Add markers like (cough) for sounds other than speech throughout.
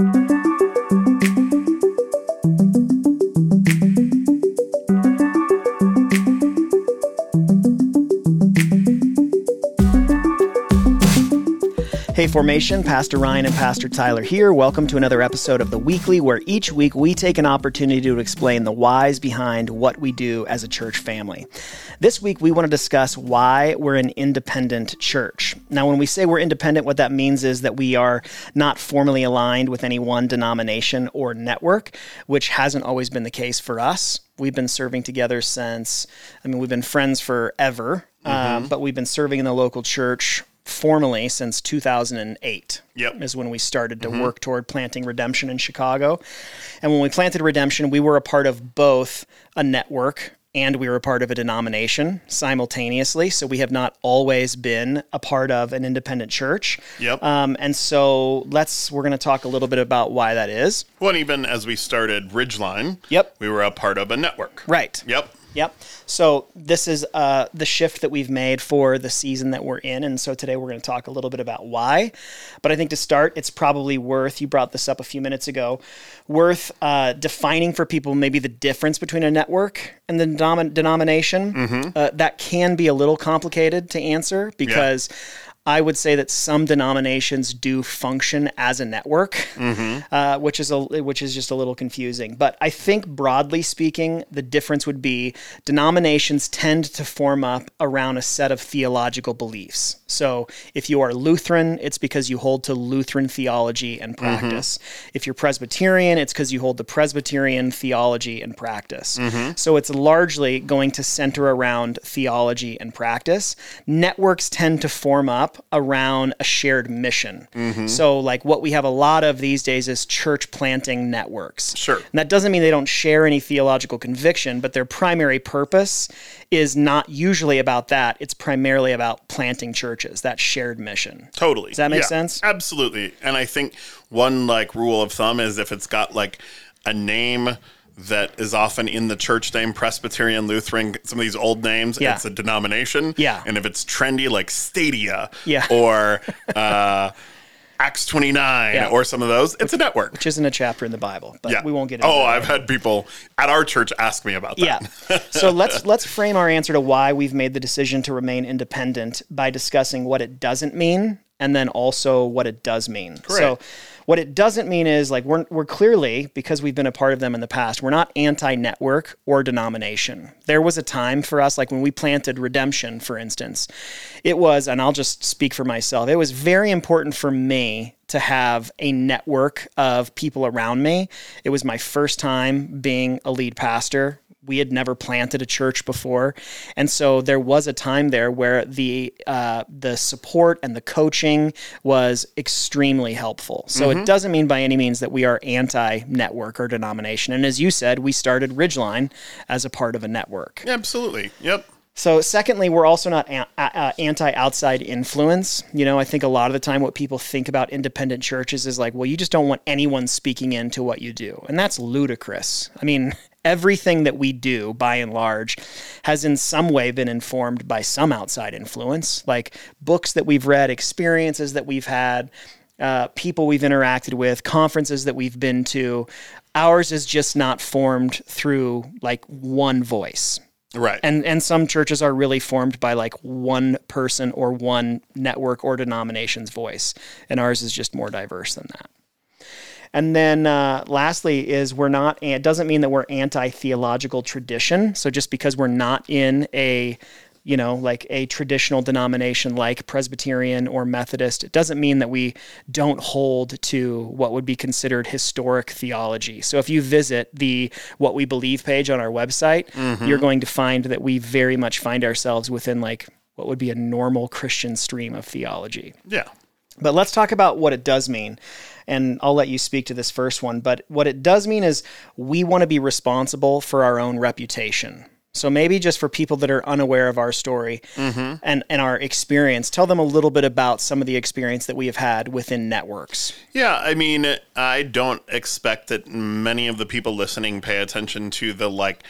Thank you. Hey, Formation, Pastor Ryan and Pastor Tyler here. Welcome to another episode of The Weekly, where each week we take an opportunity to explain the whys behind what we do as a church family. This week we want to discuss why we're an independent church. Now, when we say we're independent, what that means is that we are not formally aligned with any one denomination or network, which hasn't always been the case for us. We've been serving together since, I mean, we've been friends forever, mm-hmm. uh, but we've been serving in the local church formally since 2008. Yep. Is when we started to mm-hmm. work toward planting Redemption in Chicago. And when we planted Redemption, we were a part of both a network and we were a part of a denomination simultaneously. So we have not always been a part of an independent church. Yep. Um, and so let's we're going to talk a little bit about why that is. Well, and even as we started Ridgeline, yep, we were a part of a network. Right. Yep. Yep. So this is uh, the shift that we've made for the season that we're in, and so today we're going to talk a little bit about why. But I think to start, it's probably worth you brought this up a few minutes ago, worth uh, defining for people maybe the difference between a network and the denom- denomination. Mm-hmm. Uh, that can be a little complicated to answer because. Yeah I would say that some denominations do function as a network, mm-hmm. uh, which is a which is just a little confusing. But I think broadly speaking, the difference would be denominations tend to form up around a set of theological beliefs. So if you are Lutheran, it's because you hold to Lutheran theology and mm-hmm. practice. Mm-hmm. If you're Presbyterian, it's because you hold the Presbyterian theology and practice. Mm-hmm. So it's largely going to center around theology and practice. Networks tend to form up around a shared mission. Mm-hmm. So, like what we have a lot of these days is church planting networks. Sure. And that doesn't mean they don't share any theological conviction, but their primary purpose is not usually about that. It's primarily about planting churches, that shared mission. Totally. Does that make yeah, sense? Absolutely. And I think one like rule of thumb is if it's got like a name that is often in the church name Presbyterian, Lutheran, some of these old names. Yeah. It's a denomination. Yeah. And if it's trendy, like Stadia yeah. (laughs) or uh, Acts 29 yeah. or some of those, it's a network. Which isn't a chapter in the Bible, but yeah. we won't get into that. Oh, I've had people at our church ask me about that. Yeah. so let's let's frame our answer to why we've made the decision to remain independent by discussing what it doesn't mean and then also what it does mean. Correct. So what it doesn't mean is like we're, we're clearly, because we've been a part of them in the past, we're not anti network or denomination. There was a time for us, like when we planted Redemption, for instance, it was, and I'll just speak for myself, it was very important for me to have a network of people around me. It was my first time being a lead pastor we had never planted a church before, and so there was a time there where the uh, the support and the coaching was extremely helpful. So mm-hmm. it doesn't mean by any means that we are anti-network or denomination. And as you said, we started Ridgeline as a part of a network. Absolutely. Yep. So, secondly, we're also not anti outside influence. You know, I think a lot of the time what people think about independent churches is like, well, you just don't want anyone speaking into what you do. And that's ludicrous. I mean, everything that we do, by and large, has in some way been informed by some outside influence, like books that we've read, experiences that we've had, uh, people we've interacted with, conferences that we've been to. Ours is just not formed through like one voice. Right. And and some churches are really formed by like one person or one network or denomination's voice. And ours is just more diverse than that. And then uh, lastly is we're not, it doesn't mean that we're anti theological tradition. So just because we're not in a you know, like a traditional denomination like Presbyterian or Methodist, it doesn't mean that we don't hold to what would be considered historic theology. So if you visit the What We Believe page on our website, mm-hmm. you're going to find that we very much find ourselves within like what would be a normal Christian stream of theology. Yeah. But let's talk about what it does mean and I'll let you speak to this first one. But what it does mean is we want to be responsible for our own reputation. So maybe just for people that are unaware of our story mm-hmm. and, and our experience, tell them a little bit about some of the experience that we have had within networks. Yeah, I mean, I don't expect that many of the people listening pay attention to the like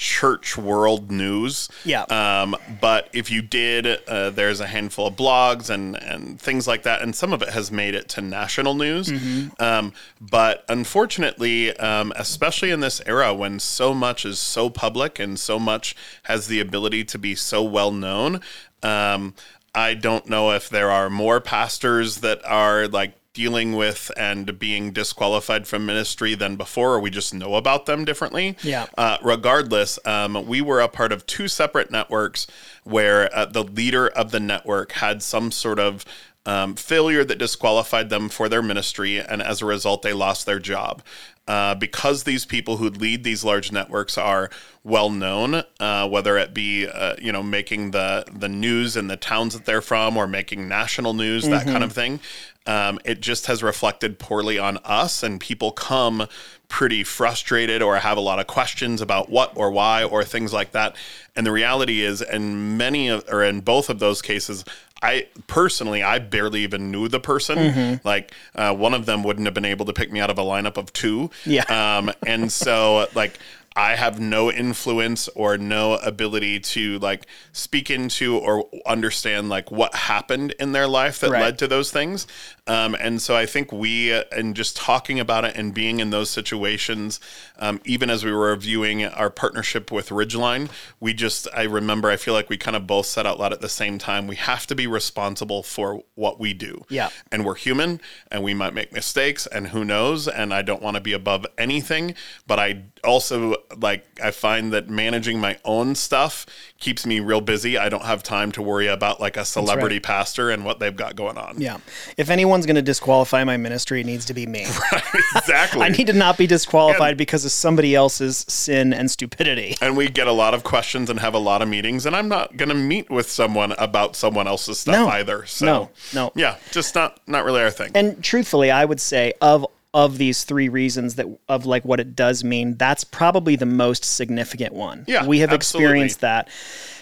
church world news. Yeah. Um, but if you did, uh, there's a handful of blogs and, and things like that, and some of it has made it to national news. Mm-hmm. Um, but unfortunately, um, especially in this era when so much is so public and so much has the ability to be so well known, um, I don't know if there are more pastors that are like dealing with and being disqualified from ministry than before, or we just know about them differently. Yeah. Uh, regardless, um, we were a part of two separate networks where uh, the leader of the network had some sort of um, failure that disqualified them for their ministry, and as a result, they lost their job. Uh, because these people who lead these large networks are well known, uh, whether it be uh, you know making the the news in the towns that they're from or making national news, that kind of thing, um, it just has reflected poorly on us, and people come pretty frustrated or have a lot of questions about what or why or things like that. And the reality is, in many of, or in both of those cases, I personally, I barely even knew the person. Like uh, one of them wouldn't have been able to pick me out of a lineup of two. Yeah. Um, and so like I have no influence or no ability to like speak into or understand like what happened in their life that Right. led to those things. Um, and so I think we, uh, and just talking about it and being in those situations, um, even as we were reviewing our partnership with Ridgeline, we just, I remember, I feel like we kind of both said out loud at the same time, we have to be responsible for what we do. Yeah. And we're human and we might make mistakes and who knows. And I don't want to be above anything, but I also like, I find that managing my own stuff keeps me real busy. I don't have time to worry about like a celebrity pastor and what they've got going on. Yeah. If anyone's going to disqualify my ministry, it needs to be me. (laughs) exactly. (laughs) I need to not be disqualified because of somebody else's sin and stupidity. (laughs) and we get a lot of questions and have a lot of meetings and i'm not going to meet with someone about someone else's stuff No. either so No, no. yeah just not not really our thing And truthfully, I would say of of these three reasons that of like what it does mean, that's probably the most significant one. Yeah, we have absolutely. experienced that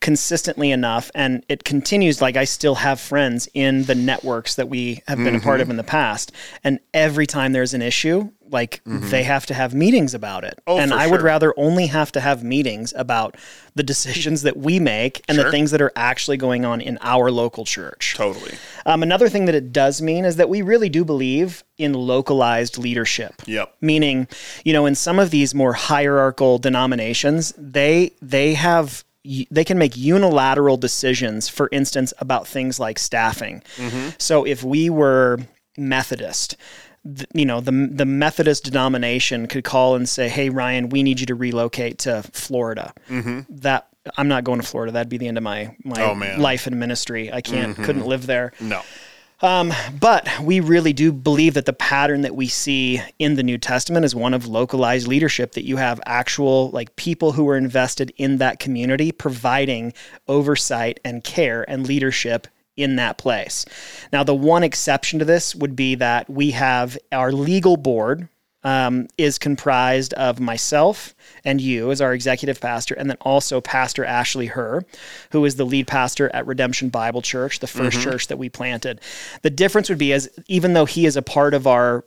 consistently enough, and it continues. Like I still have friends in the networks that we have been a part Mm-hmm. of in the past, and every time there's an issue, like they have to have meetings about it. Mm-hmm. Oh, and I would rather only have to have meetings about the decisions that we make and the things that are actually going on in our local church. totally Um, another thing that it does mean is that we really do believe in localized leadership. Yep. Meaning, you know, in some of these more hierarchical denominations, they they have they can make unilateral decisions, for instance, about things like staffing. So if we were Methodist, you know, the the Methodist denomination could call and say, "Hey, Ryan, we need you to relocate to Florida." Mm-hmm. That I'm not going to Florida. That'd be the end of my my Oh, life and ministry. I can't, mm-hmm. couldn't live there. no um, But we really do believe that the pattern that we see in the New Testament is one of localized leadership, that you have actual like people who are invested in that community providing oversight and care and leadership in that place. Now, the one exception to this would be that we have our legal board, um, is comprised of myself and you as our executive pastor, and then also Pastor Ashley Herr, who is the lead pastor at Redemption Bible Church, the 1st church that we planted. The difference would be as even though he is a part of our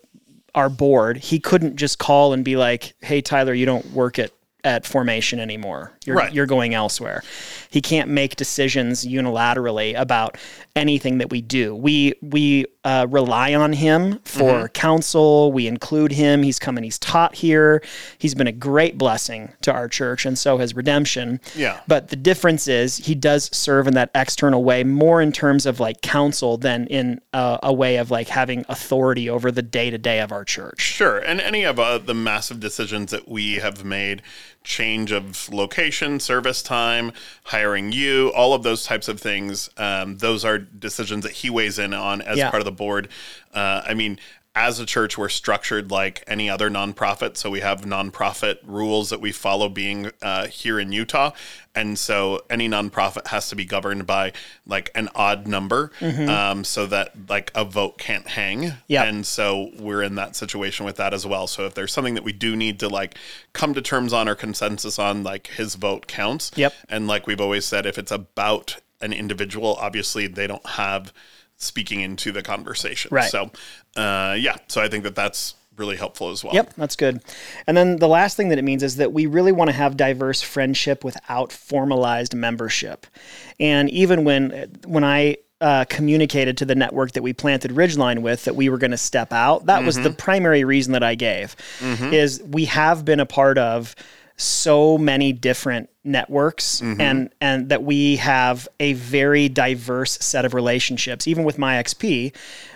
our board, he couldn't just call and be like, "Hey, Tyler, you don't work at at formation anymore. You're Right. you're going elsewhere." He can't make decisions unilaterally about anything that we do. We we uh, rely on him for Mm-hmm. counsel. We include him. He's come and he's taught here. He's been a great blessing to our church, and so has Redemption. Yeah. But the difference is he does serve in that external way more in terms of like counsel than in a, a way of like having authority over the day to day of our church. Sure, and any of uh, the massive decisions that we have made, change of location, service time, hiring you, all of those types of things, um, those are decisions that he weighs in on as Yeah. part of the board. Uh, I mean, as a church, we're structured like any other nonprofit. So we have nonprofit rules that we follow being uh, here in Utah. And so any nonprofit has to be governed by like an odd number um, so that like a vote can't hang. Yeah. And so we're in that situation with that as well. So if there's something that we do need to like come to terms on or consensus on, like his vote counts. Yep. And like we've always said, if it's about an individual, obviously they don't have speaking into the conversation. Right. So, uh, yeah. So I think that that's really helpful as well. Yep, that's good. And then the last thing that it means is that we really want to have diverse friendship without formalized membership. And even when when I uh, communicated to the network that we planted Ridgeline with that we were going to step out, that mm-hmm. was the mm-hmm. primary reason that I gave. Mm-hmm. Is we have been a part of so many different networks mm-hmm. and and that we have a very diverse set of relationships even with my xp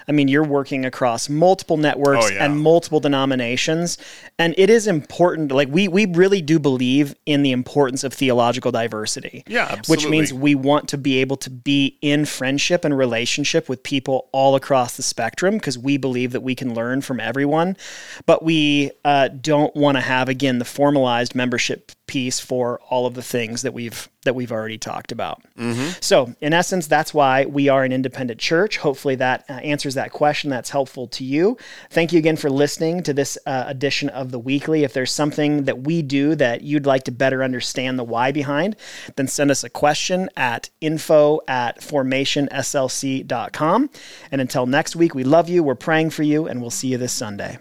I mean you're working across multiple networks oh, yeah. and multiple denominations and it is important like we we really do believe in the importance of theological diversity yeah absolutely. which means we want to be able to be in friendship and relationship with people all across the spectrum because we believe that we can learn from everyone but we uh, don't want to have again the formalized membership piece for all of the things that we've that we've already talked about. Mm-hmm. So, in essence, that's why we are an independent church. Hopefully, that uh, answers that question. That's helpful to you. Thank you again for listening to this uh, edition of the weekly. If there's something that we do that you'd like to better understand the why behind, then send us a question at info at formationslc.com. And until next week, we love you. We're praying for you, and we'll see you this Sunday.